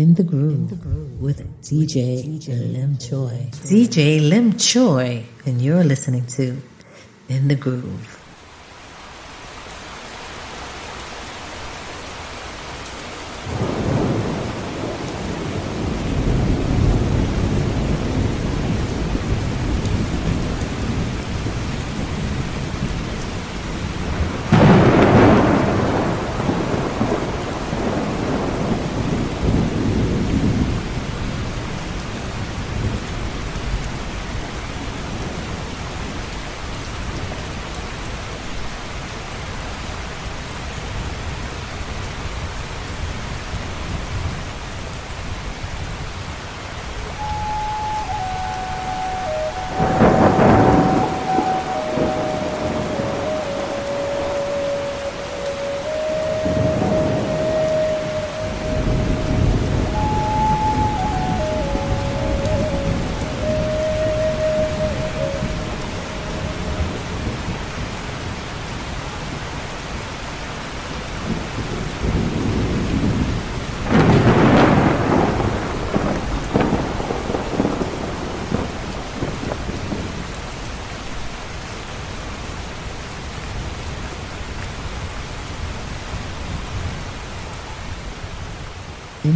In the Groove with DJ Limchoy. DJ Limchoy, and you're listening to In the Groove.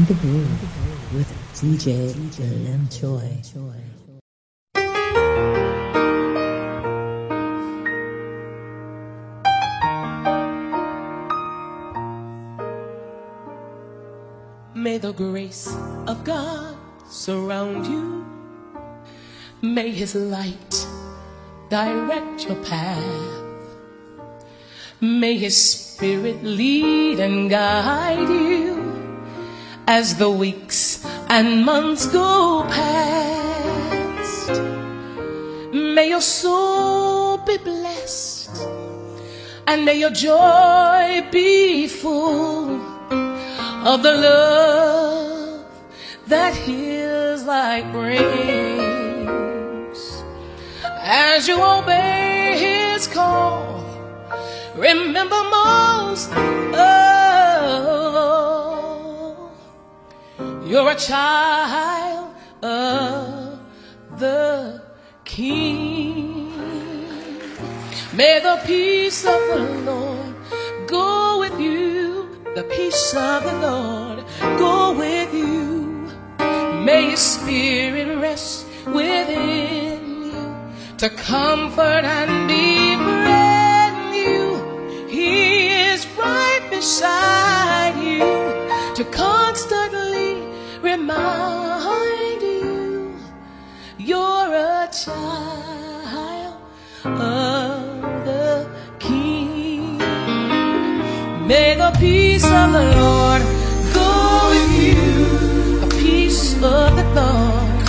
The Groove with DJ Limchoy. May the grace of God surround you. May his light direct your path. May his spirit lead and guide you as the weeks and months go past. May your soul be blessed and may your joy be full of the love that heals like rains. As you obey his call, remember most you're a child of the King. May the peace of the Lord go with you. The peace of the Lord go with you. May His Spirit rest within you to comfort and befriend you. He is right beside you to constantly remind you you're a child of the King. May the peace of the Lord go with you. The peace of the Lord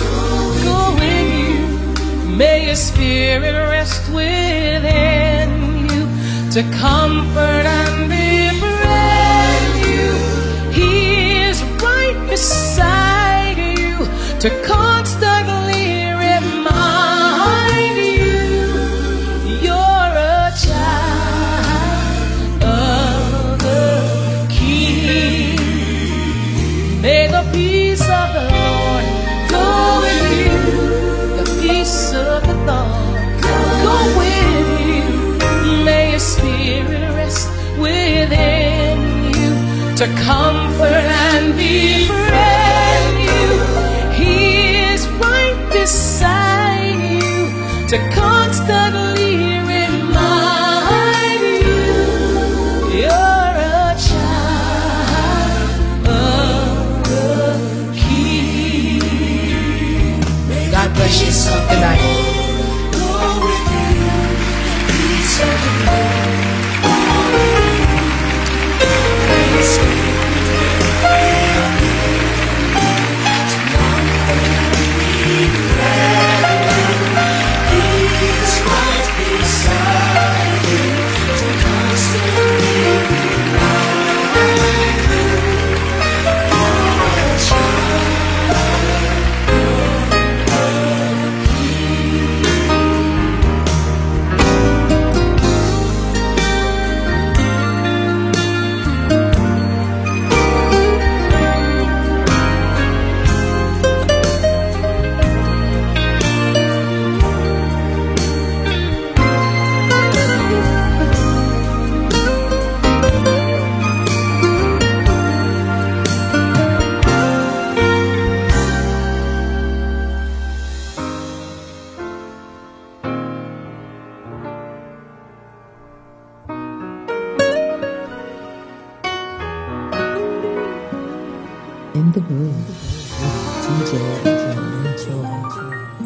go with you. May your spirit rest within you to comfort and befriend you. He is right beside to constantly remind you you're a child of the King. May the peace of the Lord go with you. The peace of the Lord go with you. May your spirit rest within you to comfort and befriend to constantly In the Groove with DJ Lynn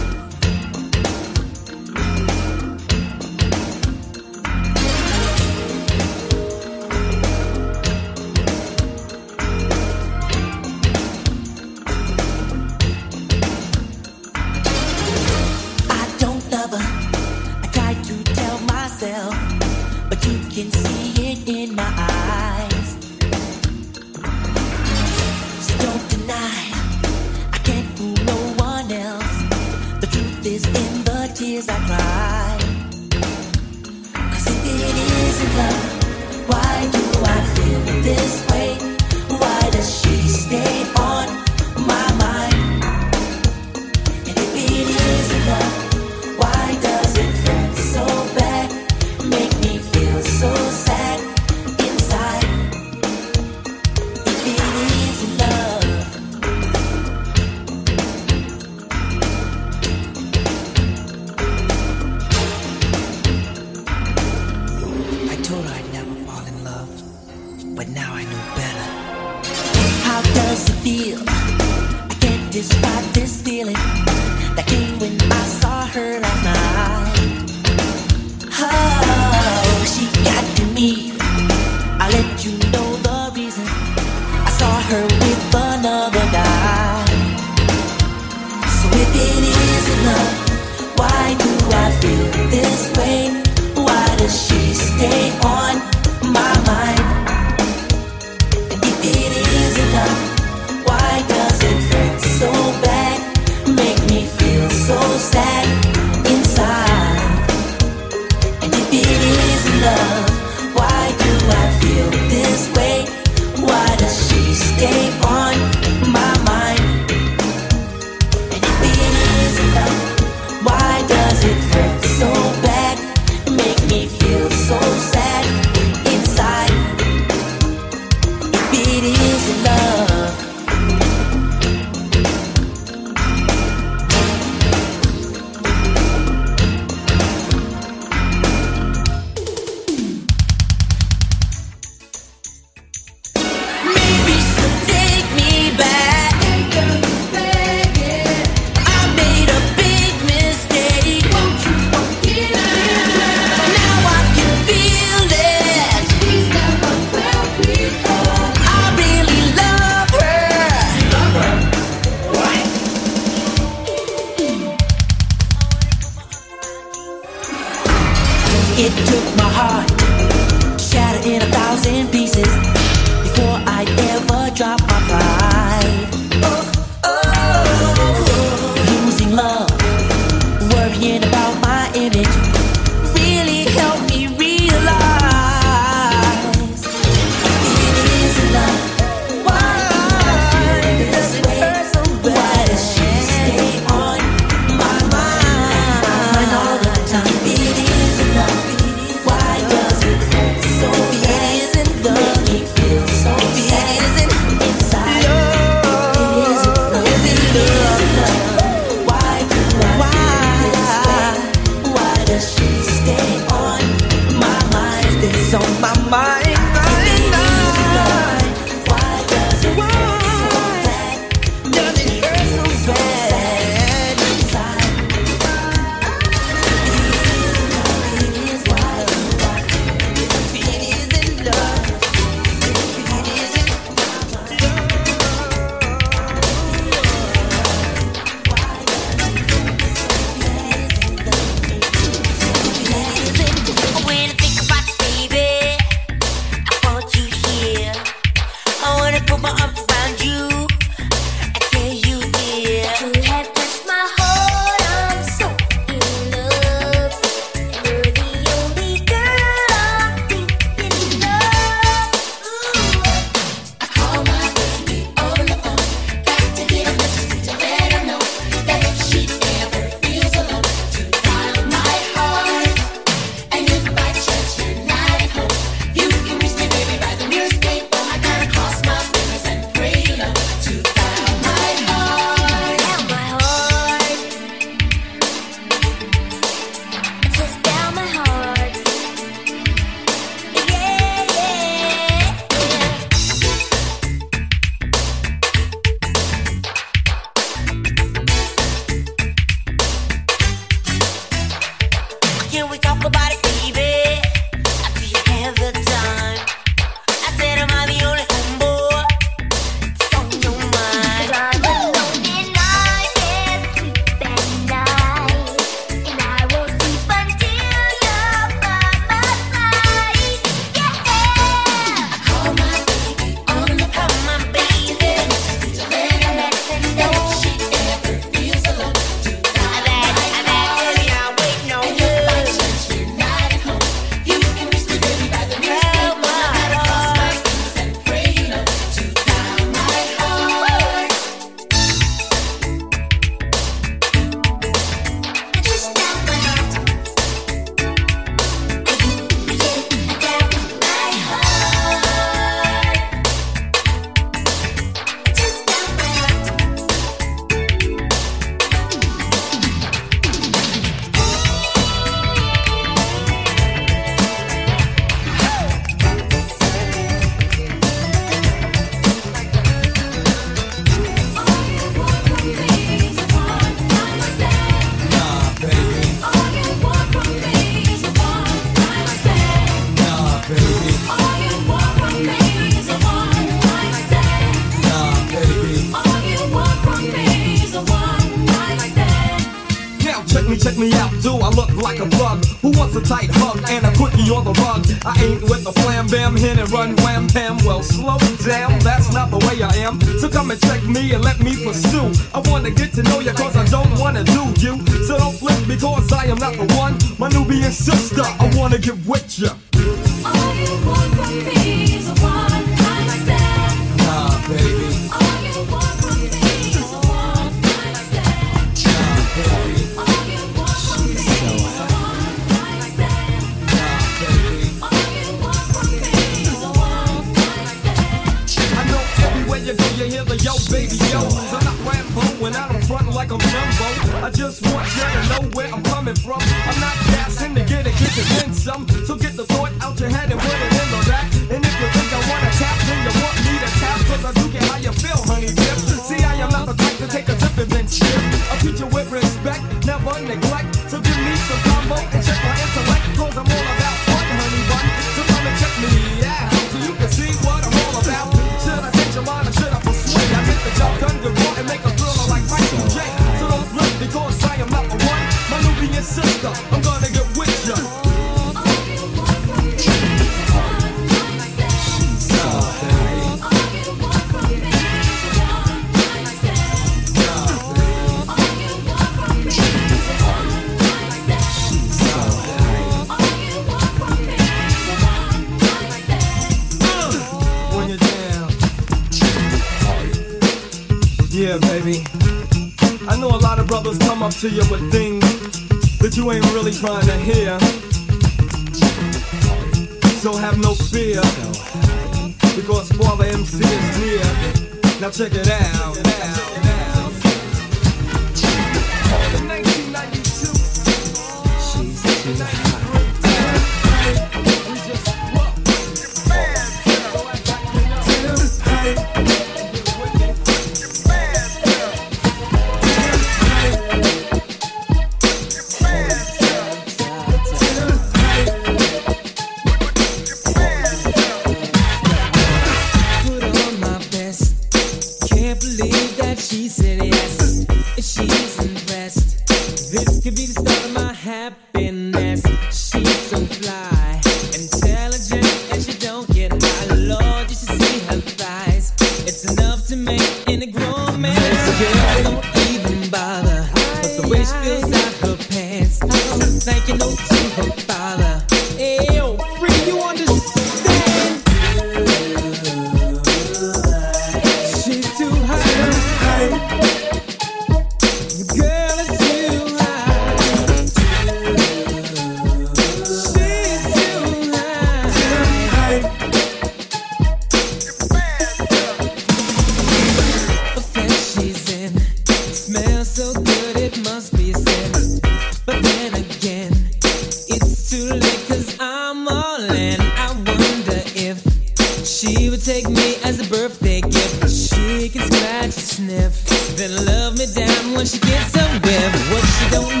sniff, then love me down when she gets a whiff. What she don't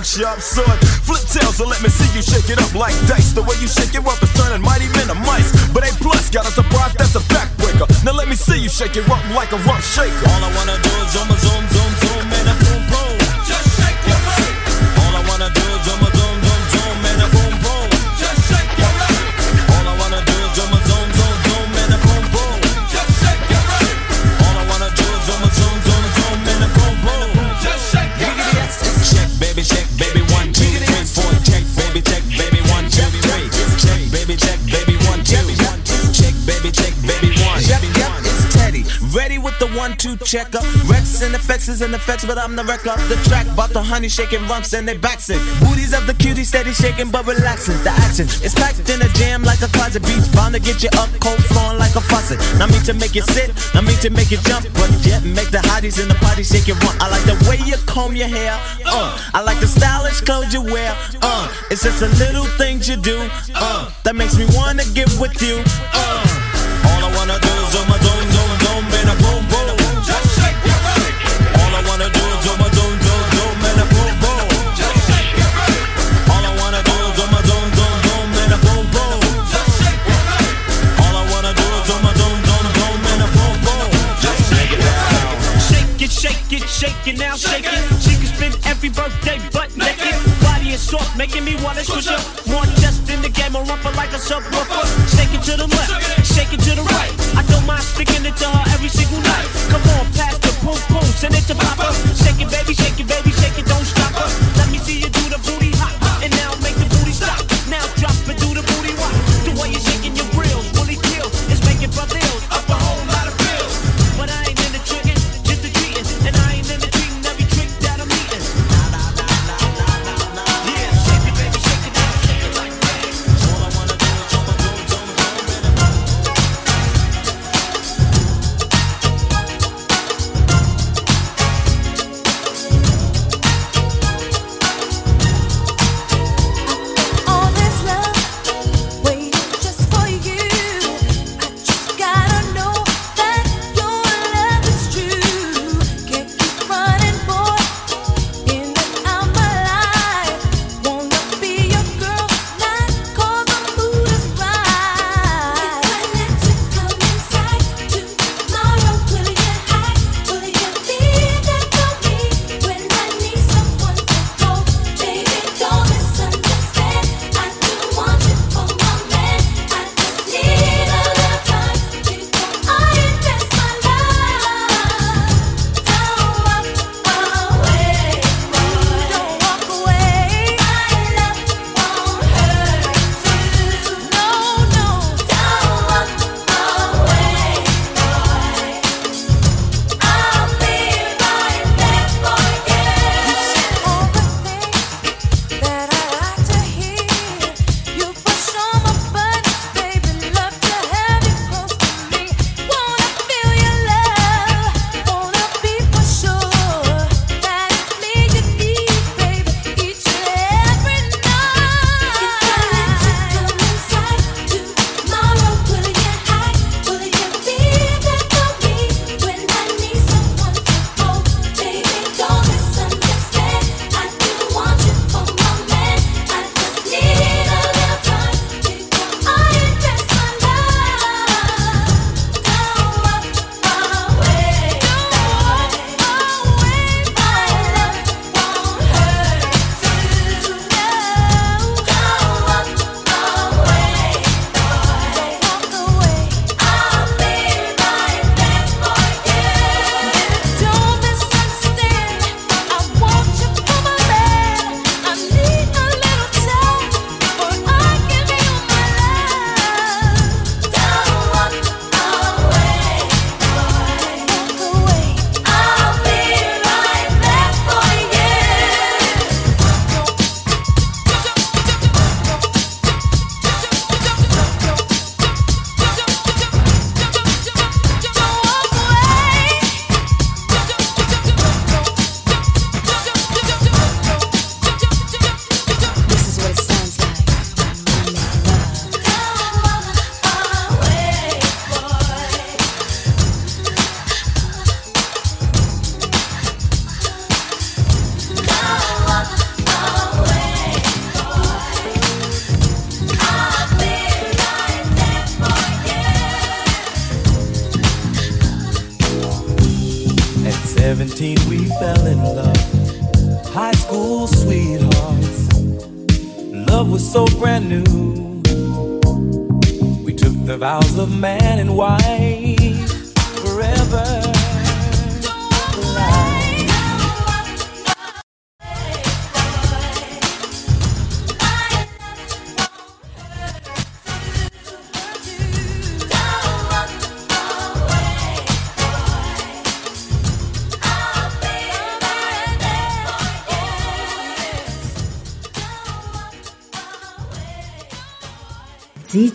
long sharp sword. Flip tails and let me see you shake it up like dice. The way you shake it up is turning mighty men to mice. But A plus got a surprise that's a backbreaker. Now let me see you shake it up like a rump shaker. All I wanna do is zoom, zoom, zoom, zoom, and a boom, checker. Wreckx-N-Effects is in effects, but I'm the wreck the track. About the honey shaking rumps and they backs it. Booties of the cutie steady shaking but relaxing. The action is packed in a jam like a closet beach. Bound to get you up cold flowing like a faucet. Not mean to make you sit, not mean to make you jump, but yet make the hotties in the party shake it run. I like the way you comb your hair. Uh, I like the stylish clothes you wear. Uh, it's just a little things you do. Uh, that makes me wanna get with you. Uh, all I wanna do is zoom, a zoom, every birthday butt naked. Body is soft, making me wanna switch up. More just in the game, I rumble like a subwoofer. Shake it to the left, shake it to the right. I don't mind sticking it to her every single night. Come on, pass the boom boom, send it to Papa. Shake it, baby, shake it, baby,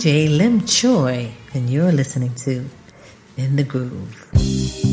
DJ Limchoy, and you're listening to In the Groove.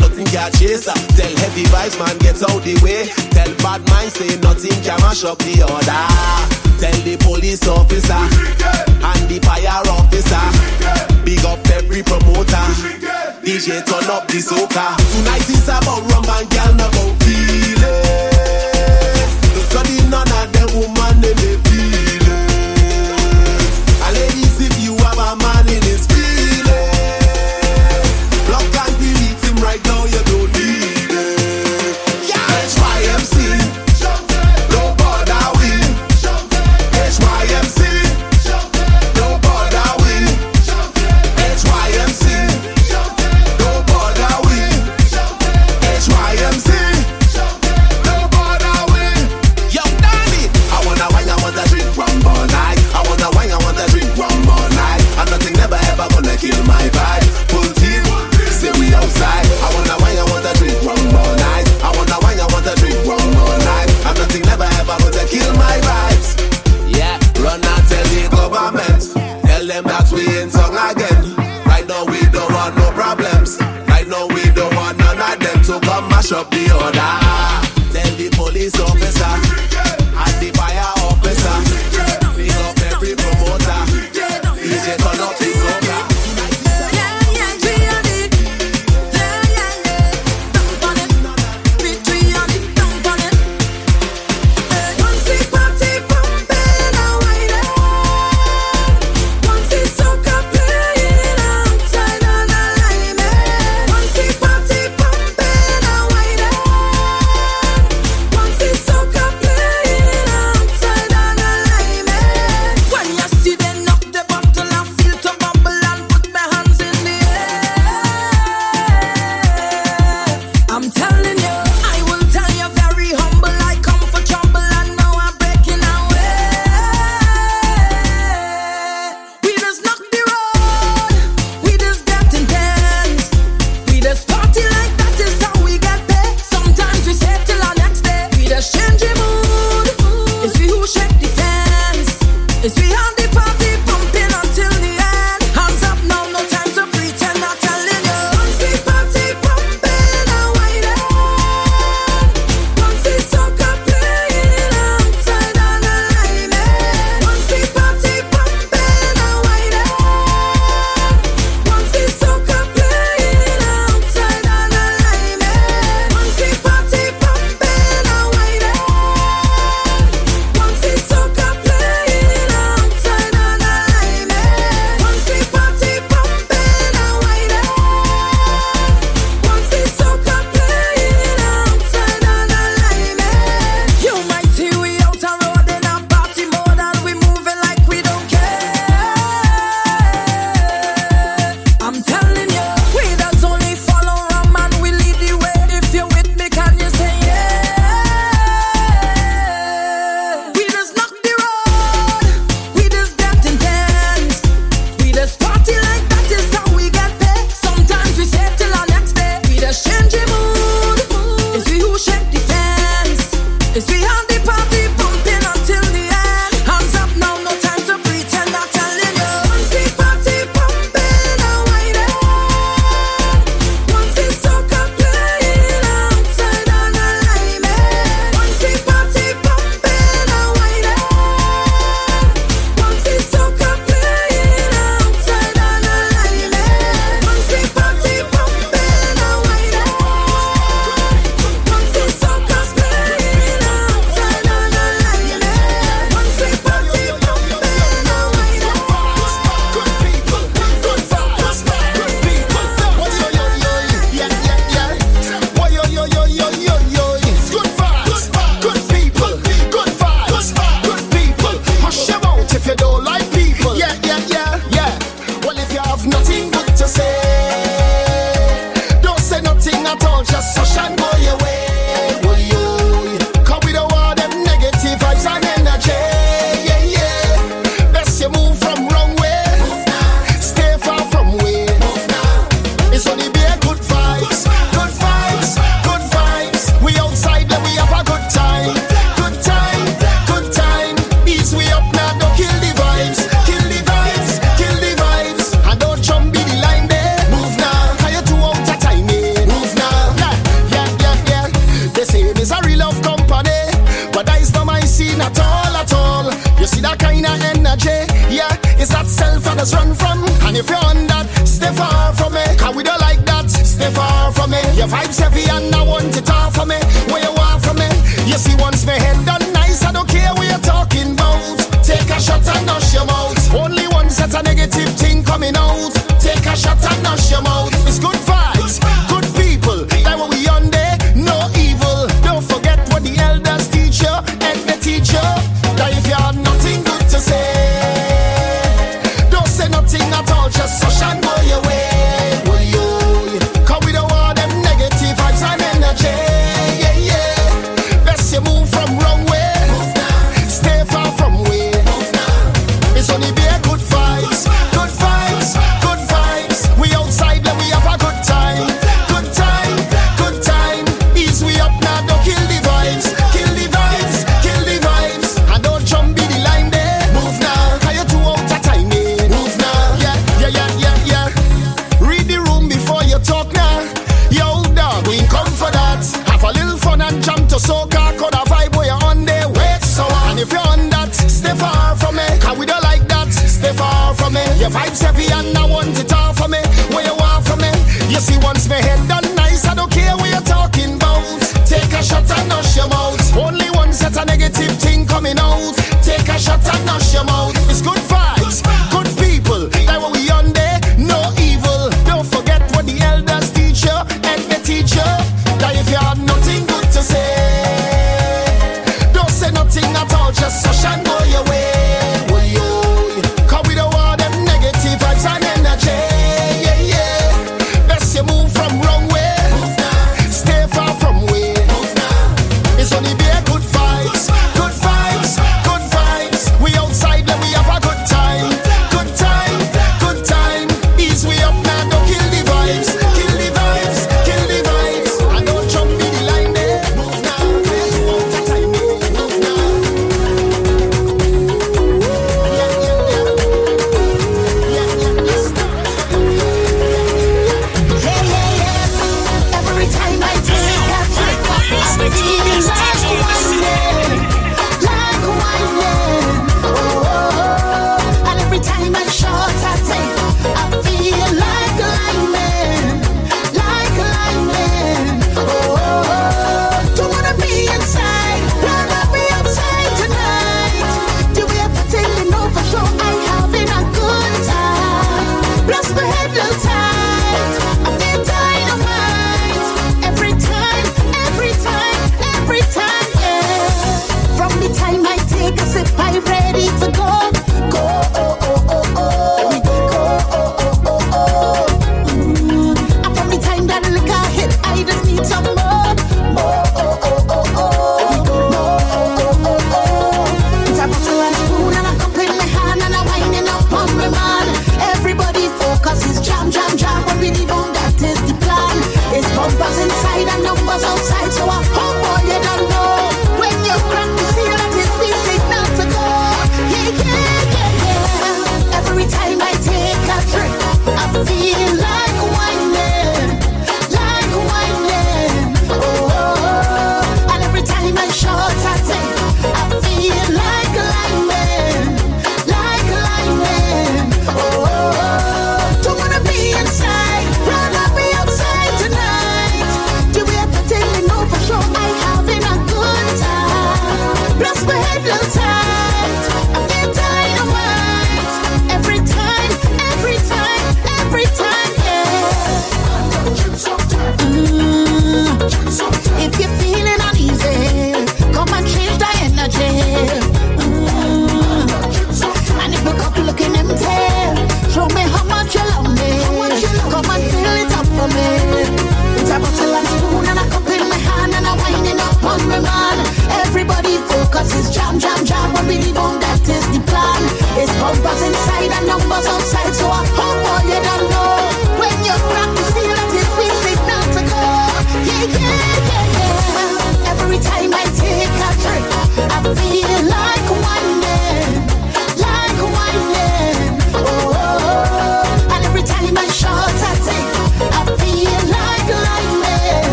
nothing can chase her. Tell heavy vibes, man, get out the way. Tell bad mind, say nothing can mash up the order. Tell the police officer and the fire officer. Big up every promoter. DJ turn up the soca. Tonight is about rum and girl, not about feelings. No study none of them woman, they live. up the order.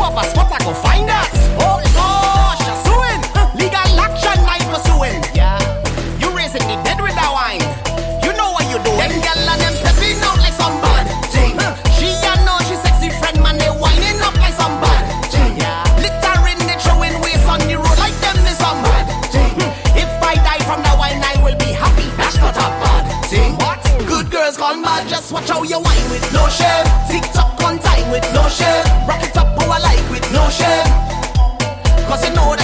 You a spot, I go find that. Oh with no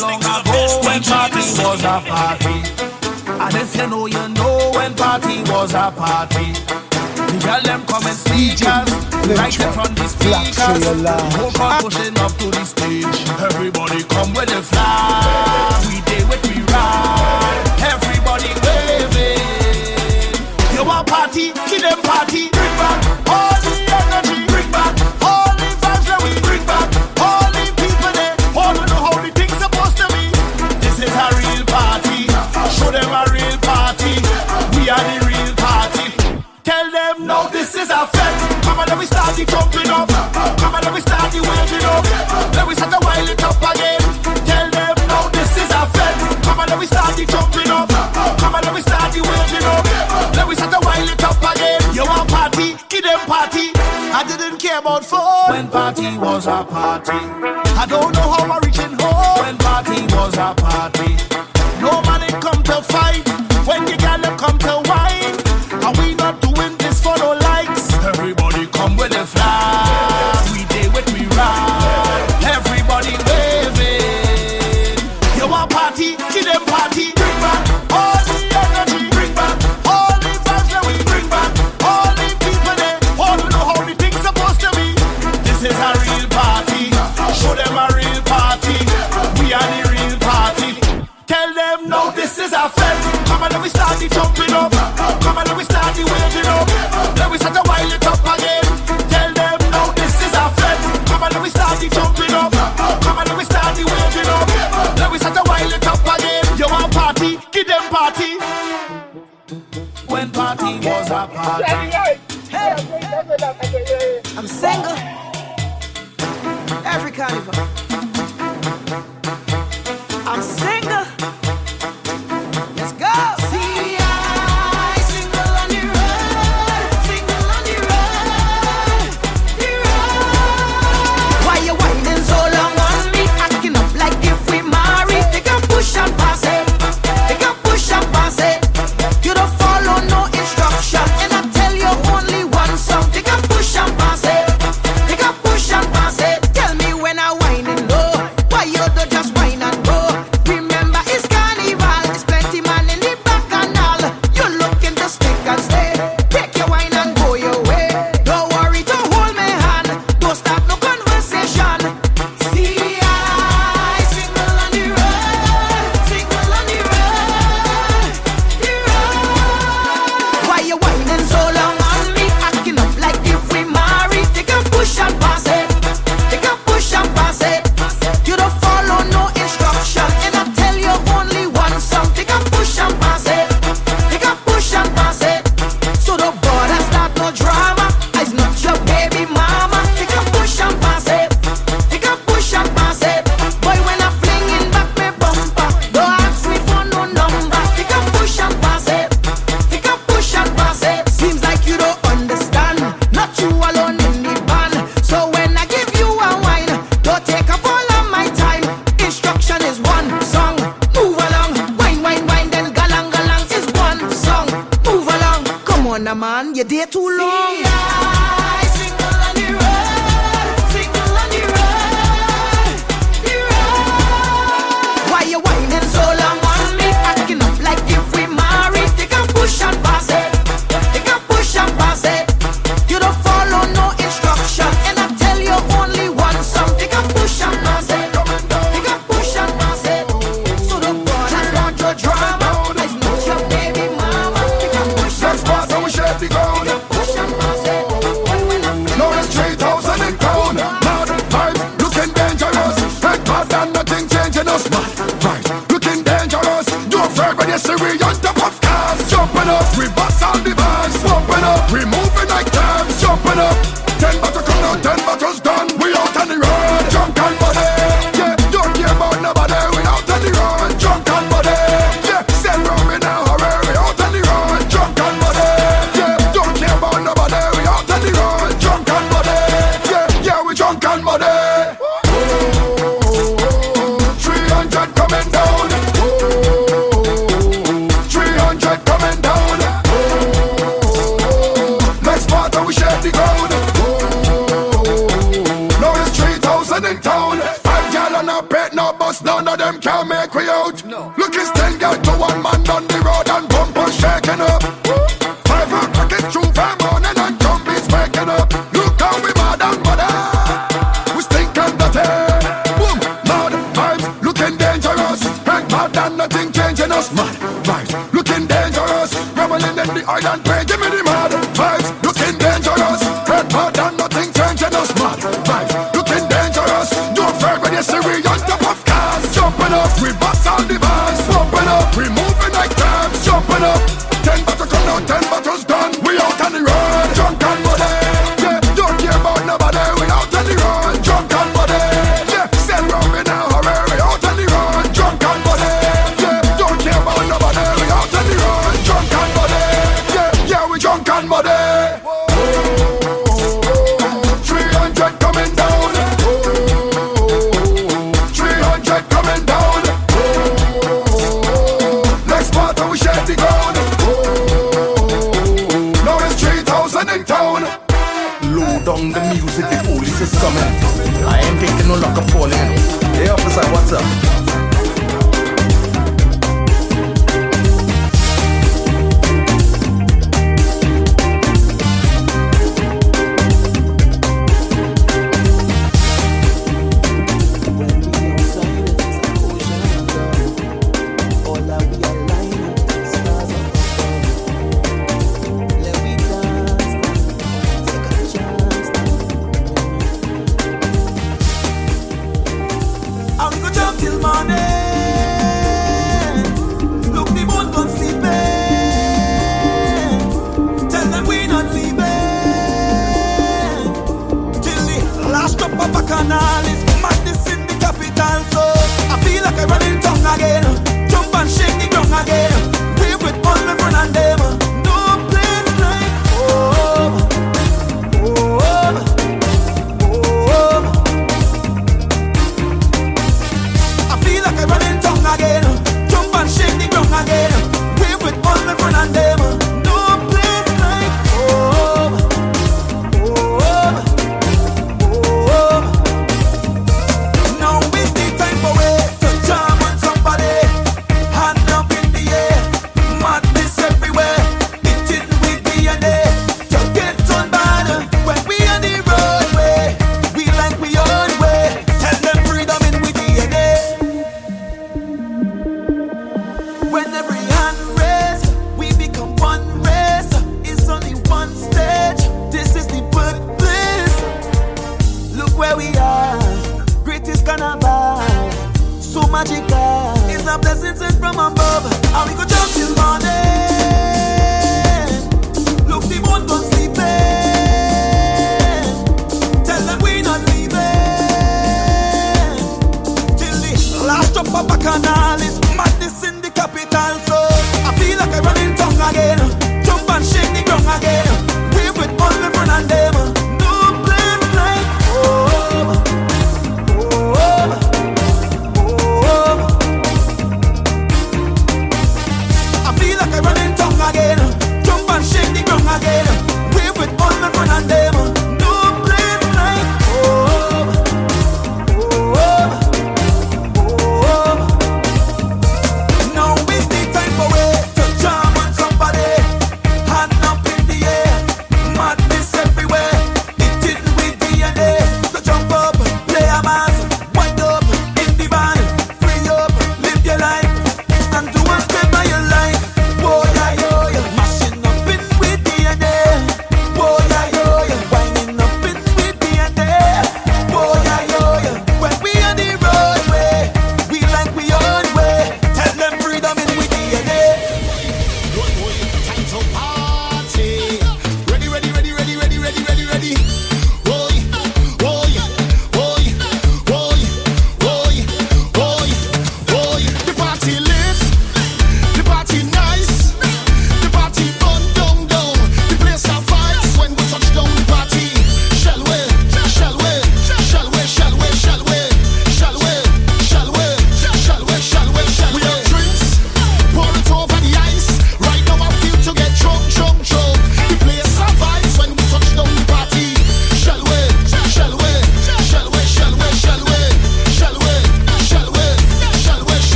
long ago when party was a party. And if you know, you know when party was a party. The girl them come and speakers, right in front the speakers. The whole crowd pushing up to the stage. Everybody come with a flag. is our flex. Mama, let me start the jumping up. Mama, let me start the waging up. Let me start to wild it up again. Tell them now this is our flex. Mama, let me start the jumping up. Mama, let me start the waging up. Let me start to wild it up again. You want party? Give them party. I didn't care about fun when party was a party. I don't know how I'm reaching home when party was a party. the jumping up. Come on, let we start the waving up. Let we start a wild it up again. Tell them now this is our friend. Come on, let we start the jumping up. Come on, let we start the waving up. Let we start a wild it up again. You want party? Give them party. When party was a party. we on top of cars Jumping up, we bust all the bars Pumping up, we moving like cars, Jumping up.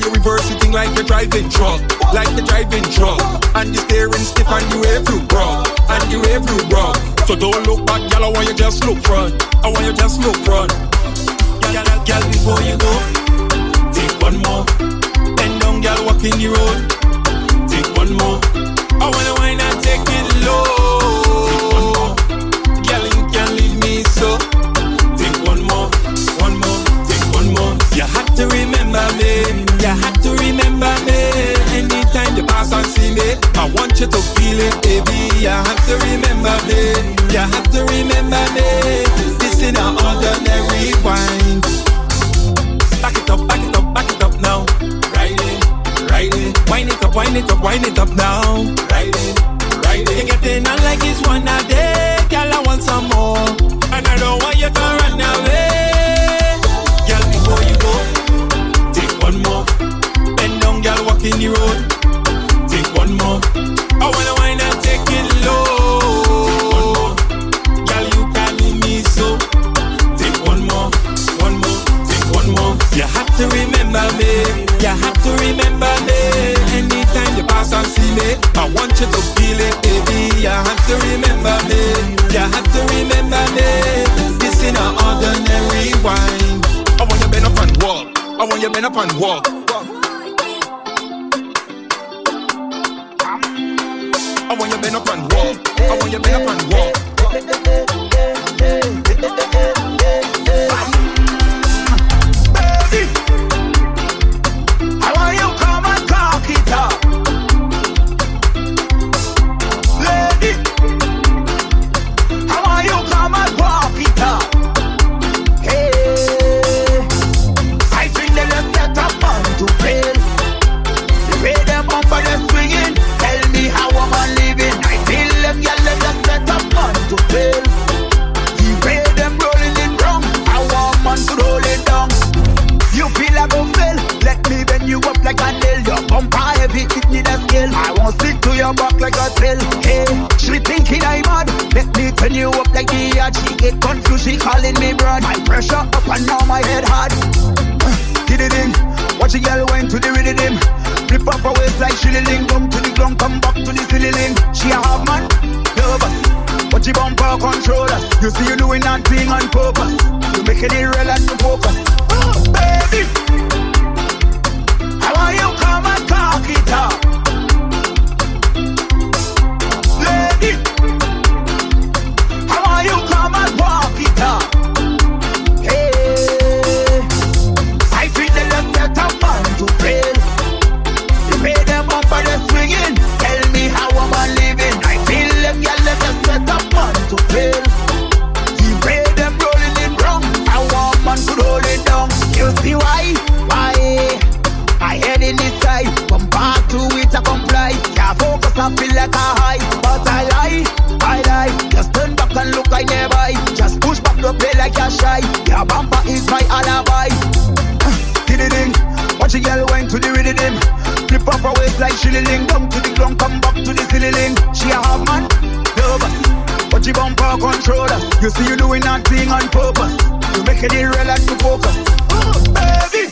when you reverse you think like you're driving truck, like you're driving truck. And you're staring stiff and you every bro, and you every bro. So don't look back, y'all. I want you just look front. I want you just look front. Y'all, y'all, before you go, take one more. Bend down, y'all, walk in the road. Take one more. I wanna wind and take it low. I want you to feel it, baby. You have to remember me. You have to remember me. This is an ordinary wine. Back it up, back it up, back it up now. Ride it, ride it. Wind it up, wind it up, wind it up now. Ride it, ride it. You're getting on like it's one a day. Girl, I want some more. And I don't want you to run away. Girl, before you go, take one more. Bend down, girl, walk in the road. You have to remember me. Anytime you pass and see me I want you to feel it, baby. You have to remember me. You have to remember me. This ain't an ordinary wine. I want you bend up and walk. I want you bend up and walk. I want you bend up and walk. I want you bend up and walk. Your back like a trail. Hey, she thinking I'm mad. Let me turn you up like the yard. She get confused, she calling me broad. My pressure up and now my head hard. Did it in, watch a girl went to the rhythm. Flip up her waist like shilling, come to the ground, come back to the ceiling. She a half man, nervous. Watch your bumper controllers. You see you doing that thing on purpose. You making it real and focus. Oh, baby, how are you come and cock it up? Like you're shy. Your bumper is my alibi. Did it ding. Watch a girl went to the rhythm. Flip up her waist like shilling. Down to the ground, come back to the ceiling. She a half man, nervous. Watch your bumper controller. You see you doing that thing on purpose. You make it real and you focus. Oh, baby,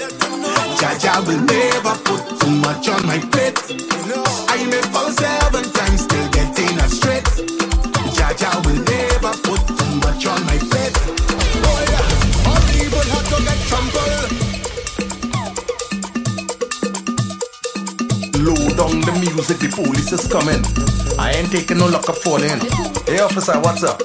Jaja will never put too much on my plate. I may fall seven times, still getting a straight. Jaja will never put too much on my plate. Oh yeah, all evil had to get trampled. Low down the music, the police is coming. I ain't taking no luck of falling. Hey officer, what's up?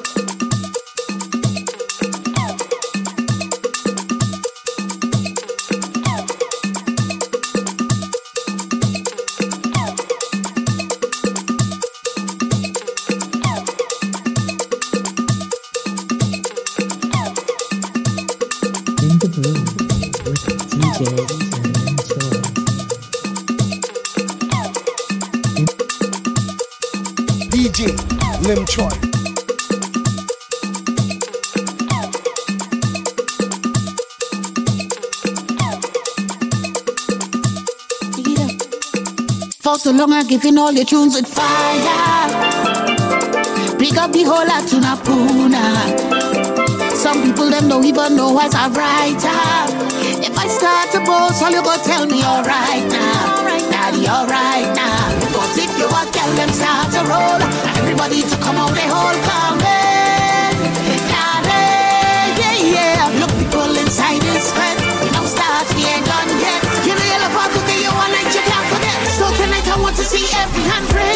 longer giving all your tunes with fire. Pick up the whole Atuna Puna. Some people them don't even know what I write up. If I start to boast, all you go tell me alright now. Alright daddy, alright now. But if you are tell them start to roll. Everybody to come out, they all come in. Daddy, yeah, yeah. Look people inside this every hundred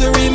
You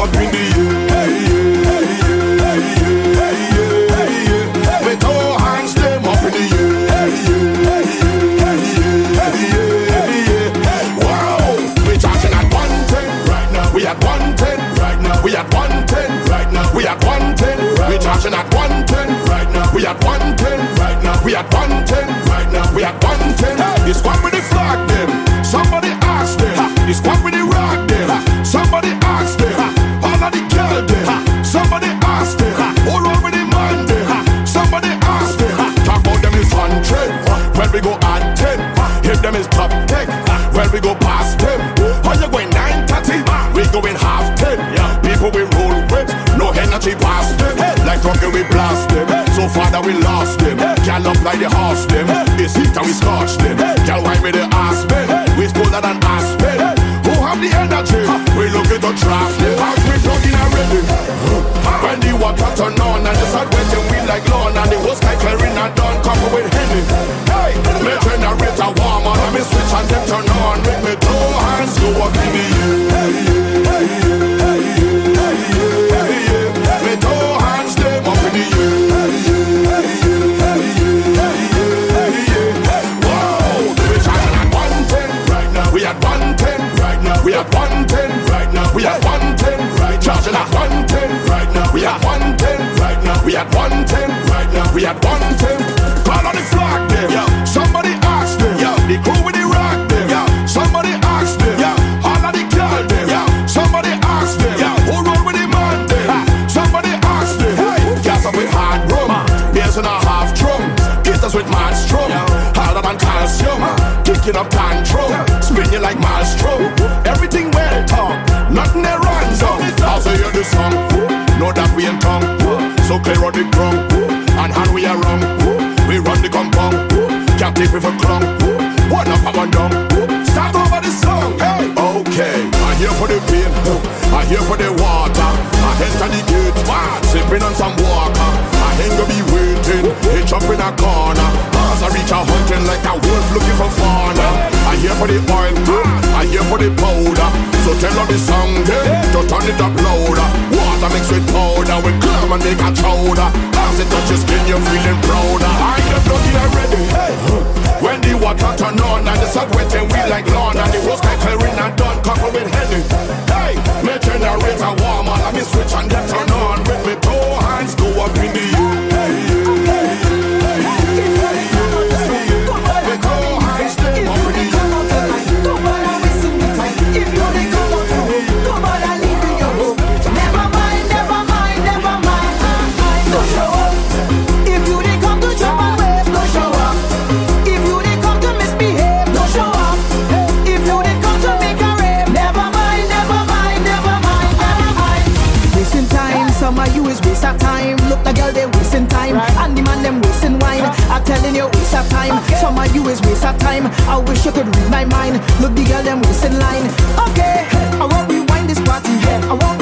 up in the air. Me two hands them up in the air. Wow, we charging at one ten right now. We at one ten right now. We at one ten right now. We at one ten. We charging at one ten right now. We at one ten right now. We at one ten right now. We at one When we go at ten, hit them is top ten. When we go past them, how you going nine thirty? We going half ten. People we roll with, no energy past them. Like rocket we blast them. So far that we lost them. Gal up like the horse them. It's heat and we scorch them. Gal white with the ass men. We colder than aspen. Who have the energy? We looking to draft them. As we plugging already. When the water turn on and the sun wetting we like lawn and the hose like clearing and done couple with me generator warmer, let me switch and them turn on. Make me two hands go up in the air. Me two hands them up in the air Wow, we at 110 right now. We at 110 right now. We at 110 right now. We at 110 right charging at 110 right now. We at 110 right now. We at 110 right now. We at 110. Call on the flag. Yeah. Like maelstrom. Everything well talk. Nothing there runs on. I'll say you the song. Know that we in tongue. So clear on the ground. And hand we are wrong. We run the compound. Can't take me for clown. One up and one down. Start over the song. Hey. Okay. I'm here for the pain. I'm here for the water. I enter the gate. Sipping on some water. I ain't gonna be waiting. Hitch up in a corner. I reach a hunting like a wolf looking for fauna. I here for the oil. I here for the powder. So tell her the song eh, them to turn it up louder. Water mixed with powder with clam and make a chowder. As it touches skin, you're feeling prouder. I the bloody already. When the water turn on and the sun wetting we like lawn and the hose like clearing and done couple with henny. Hey, me generator warmer, let me switch and get turn on with me two hands go up in the Wasting telling you, waste of time. Some of you is waste of time. I wish you could read my mind. Look, the girl them wasting line. Okay, I won't rewind this party. I won't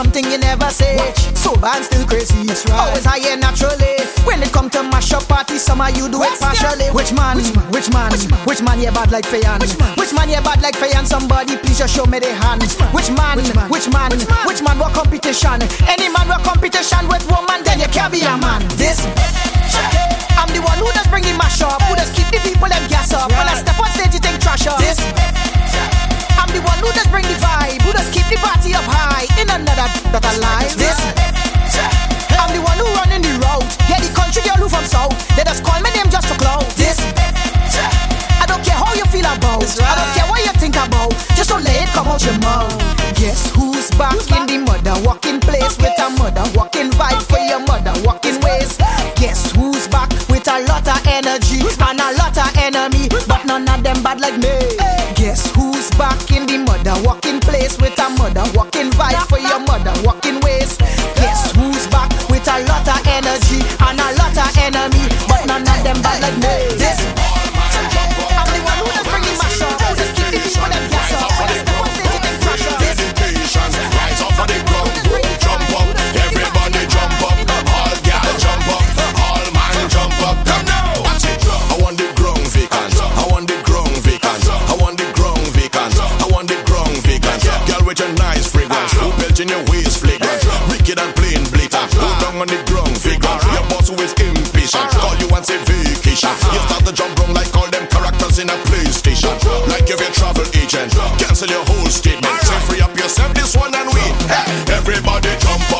something you never say. Watch. Sober and still crazy. That's right. Always higher naturally. When it come to mash up party, some of you do it partially. Which man? Which man? Which man? Which man? Which man you bad like Fay-Ann? Which man? Which man you bad like Fay-Ann? Somebody please just show me the hand. Which man? Which man? Which man? Which man? Which man? What competition? Any man what competition with woman? Then you can't be a man. This. I'm the one who does bring the mash up, who does keep the people them gas up. When I step on stage, you think trash up. This. I'm the one who just bring the vibe, who just keep the party up high. In another that alive. This I'm the one who running the route, Yeah, the country girl who from south. They just call my name just to clout. This I don't care how you feel about. I don't care what you think about. Just don't let it come out your mouth. Guess who's back, who's back? in the mother walking place okay. with a mother walking vibe okay. for your mother walking ways. Guess who's back with a lot of energy and a lot of enemy, but none of them bad like me. Guess who's back mother walking place with a mother walking vibe for your mother walking ways. Guess who's back with a lot of energy and a lot of enemy, but none of them bad like me. jump up.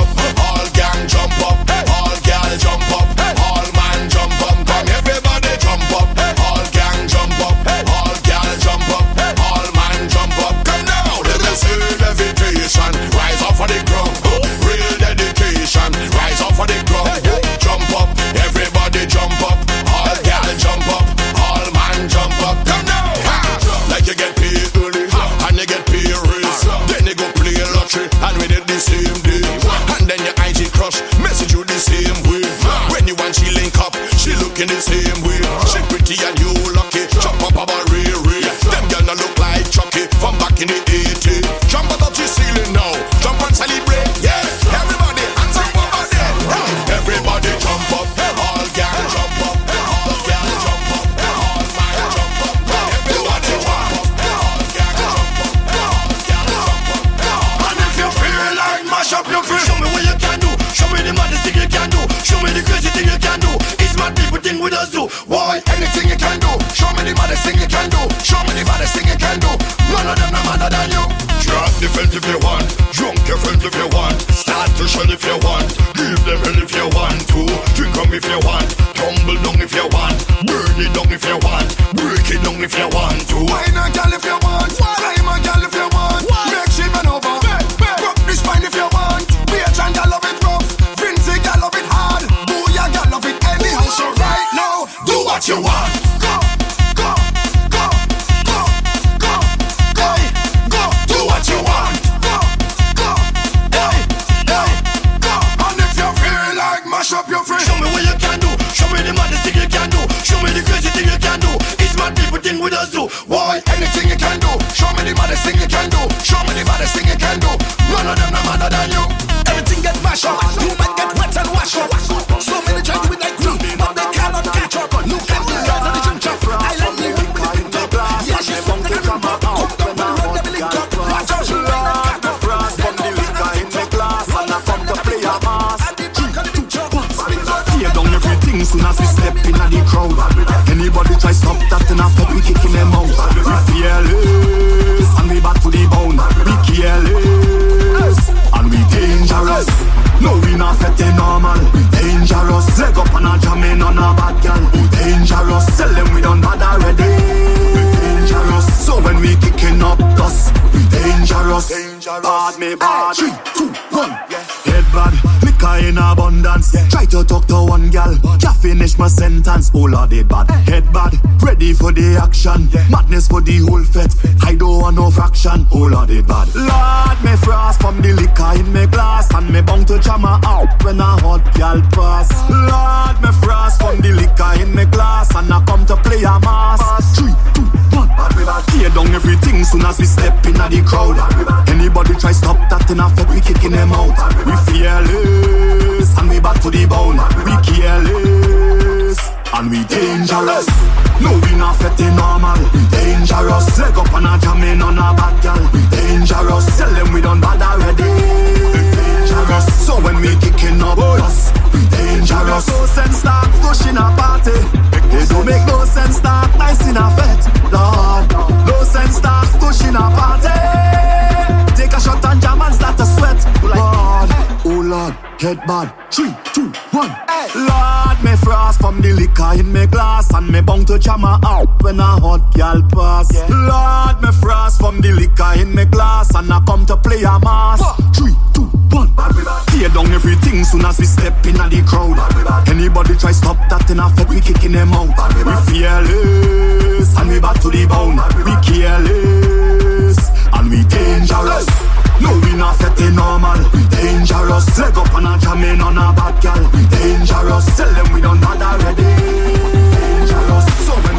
Sentence. Oh Lord, it bad. Head bad. Ready for the action. Madness for the whole fete. I don't want no fraction. Oh Lord, it bad. Lord, me frost from the liquor in me glass. And me bound to jam her out when a hot gal pass. Lord, me frost from the liquor in me glass. And I come to play a mass. Three, two, one. Bad we bad. Tear down everything soon as we step in the crowd. Anybody try stop that in a fed, we kicking them out. We fearless and we back to the bone. We careless and we dangerous. No, we not fetting normal. We dangerous. Leg up and a jamming on a bad girl. We dangerous. Tell them we done bad already. We dangerous. So when we kicking up us, we dangerous. No sense start pushing a party. It don't make no sense start nice in a fete, Lord. No sense start pushing a party. Take a shot and jam and start to sweat, Lord. Oh Lord, bad. Three, two, one. Lord, me frost from the liquor in me glass and me bound to jam out when a hot gal pass. Lord, me frost from the liquor in me glass and I come to play a mass. Three, two, one. Tear down everything soon as we step in the crowd. Anybody try stop that in a fed, we kicking them out. We fearless and we back to the bone. We careless and we dangerous. No, we not fetting normal. We dangerous. Leg up and a jamming on a bad gal. We dangerous. Tell them we done bad already. Dangerous. So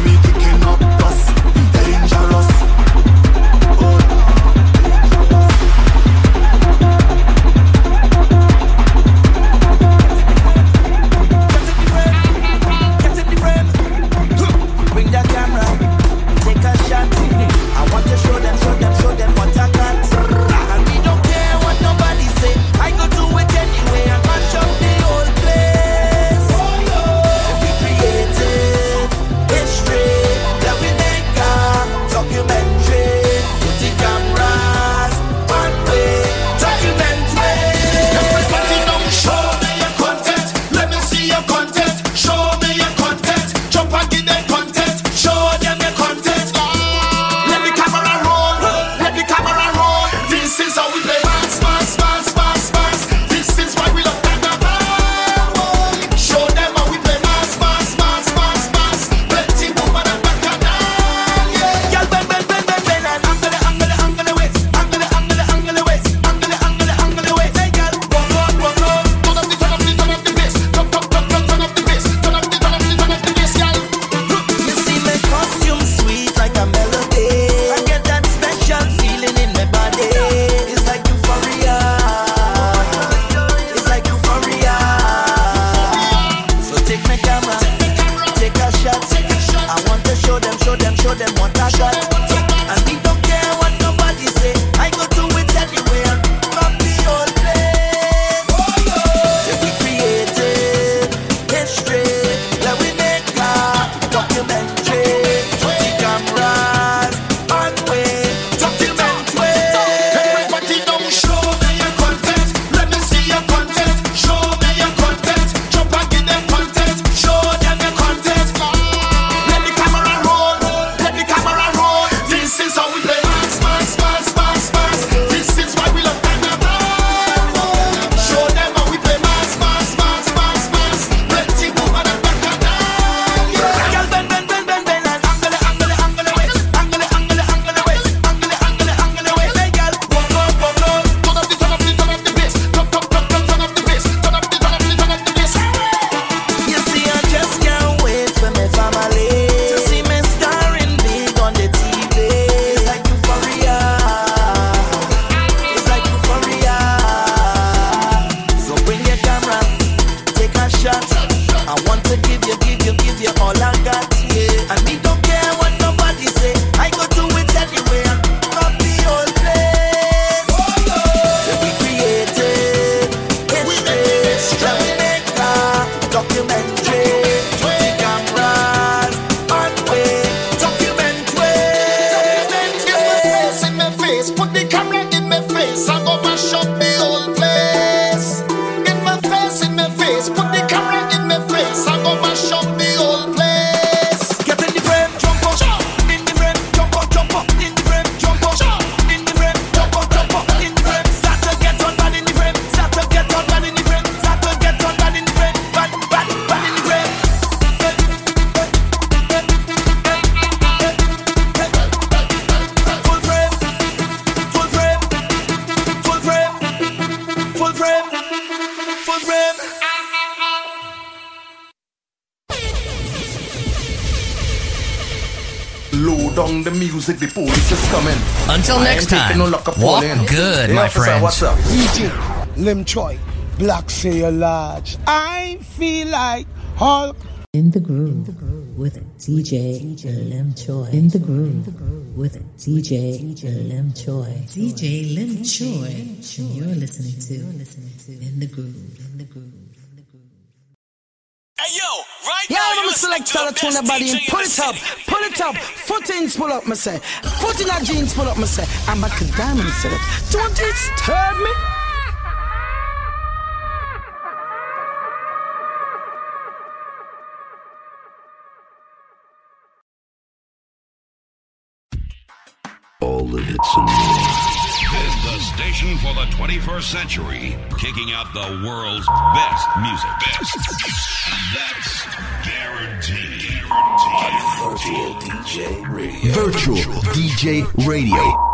Limchoy, Black Sail Lodge. I feel like Hulk. In the groove with DJ Limchoy. In the groove with DJ Limchoy. DJ Limchoy. You're listening to In the Groove. In the Groove. Hey yo, right yeah, I'm a selector to turn the body and Pull it up, pull it up. Footings pull up, me say. Foot in jeans pull up, me say. I'm back to diamond select. Don't disturb me. century, kicking out the world's best music. Best. That's guaranteed. guaranteed. Virtual DJ Radio. Virtual, Virtual DJ Radio.